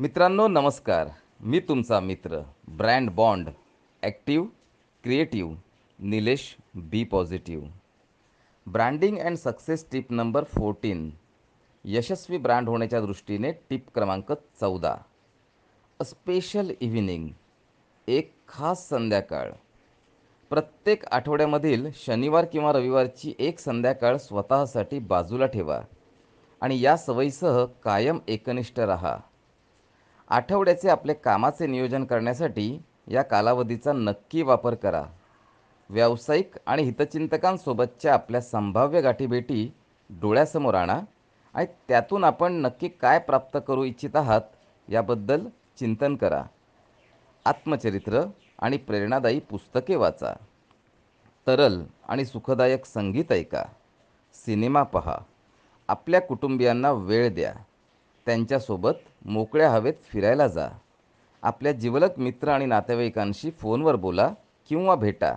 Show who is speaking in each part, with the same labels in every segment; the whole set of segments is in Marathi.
Speaker 1: मित्रांनो नमस्कार. मी तुमचा मित्र brand bond active creative Nilesh be positive. Branding and success tip number fourteen. Yashasvi brand होण्याच्या दृष्टीने टिप क्रमांक चौदा. अ स्पेशल इव्हिनिंग एक खास संध्याकाळ. प्रत्येक आठवड्यामधील शनिवार किंवा रविवारची एक संध्याकाळ स्वतःसाठी बाजूला ठेवा आणि या सवयीसह कायम एकनिष्ठ राहा. आठवड्याचे आपले कामाचे नियोजन करण्यासाठी या कालावधीचा नक्की वापर करा. व्यावसायिक आणि हितचिंतकांसोबतच्या आपल्या संभाव्य गाठीभेटी डोळ्यासमोर आणा आणि त्यातून आपण नक्की काय प्राप्त करू इच्छित आहात याबद्दल चिंतन करा. आत्मचरित्र आणि प्रेरणादायी पुस्तके वाचा. तरल आणि सुखदायक संगीत ऐका. सिनेमा पहा. आपल्या कुटुंबियांना वेळ द्या. त्यांच्यासोबत मोकळ्या हवेत फिरायला जा. आपल्या जिवलग मित्र आणि नातेवाईकांशी फोनवर बोला किंवा भेटा.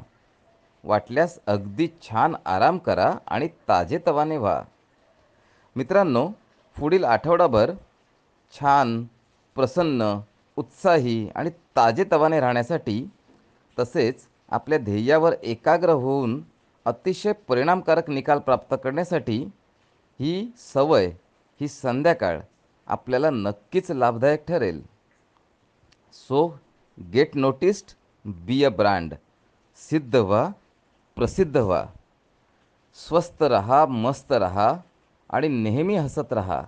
Speaker 1: वाटल्यास अगदी छान आराम करा आणि ताजेतवाने व्हा. मित्रांनो पुढील आठवडाभर छान प्रसन्न उत्साही आणि ताजेतवाने राहण्यासाठी तसेच आपल्या ध्येयावर एकाग्र होऊन अतिशय परिणामकारक निकाल प्राप्त करण्यासाठी ही सवय ही संध्याकाळ आपल्याला नक्कीच लाभदायक ठरेल. So get noticed be a brand सिद्ध व्हा प्रसिद्ध व्हा. स्वस्त रहा मस्त रहा आणि नेहमी हसत रहा.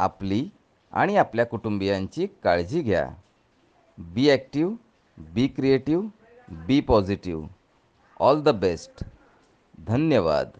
Speaker 1: आपली आणि आपल्या कुटुंबियांची काळजी घ्या. Be active be creative be positive all the best धन्यवाद.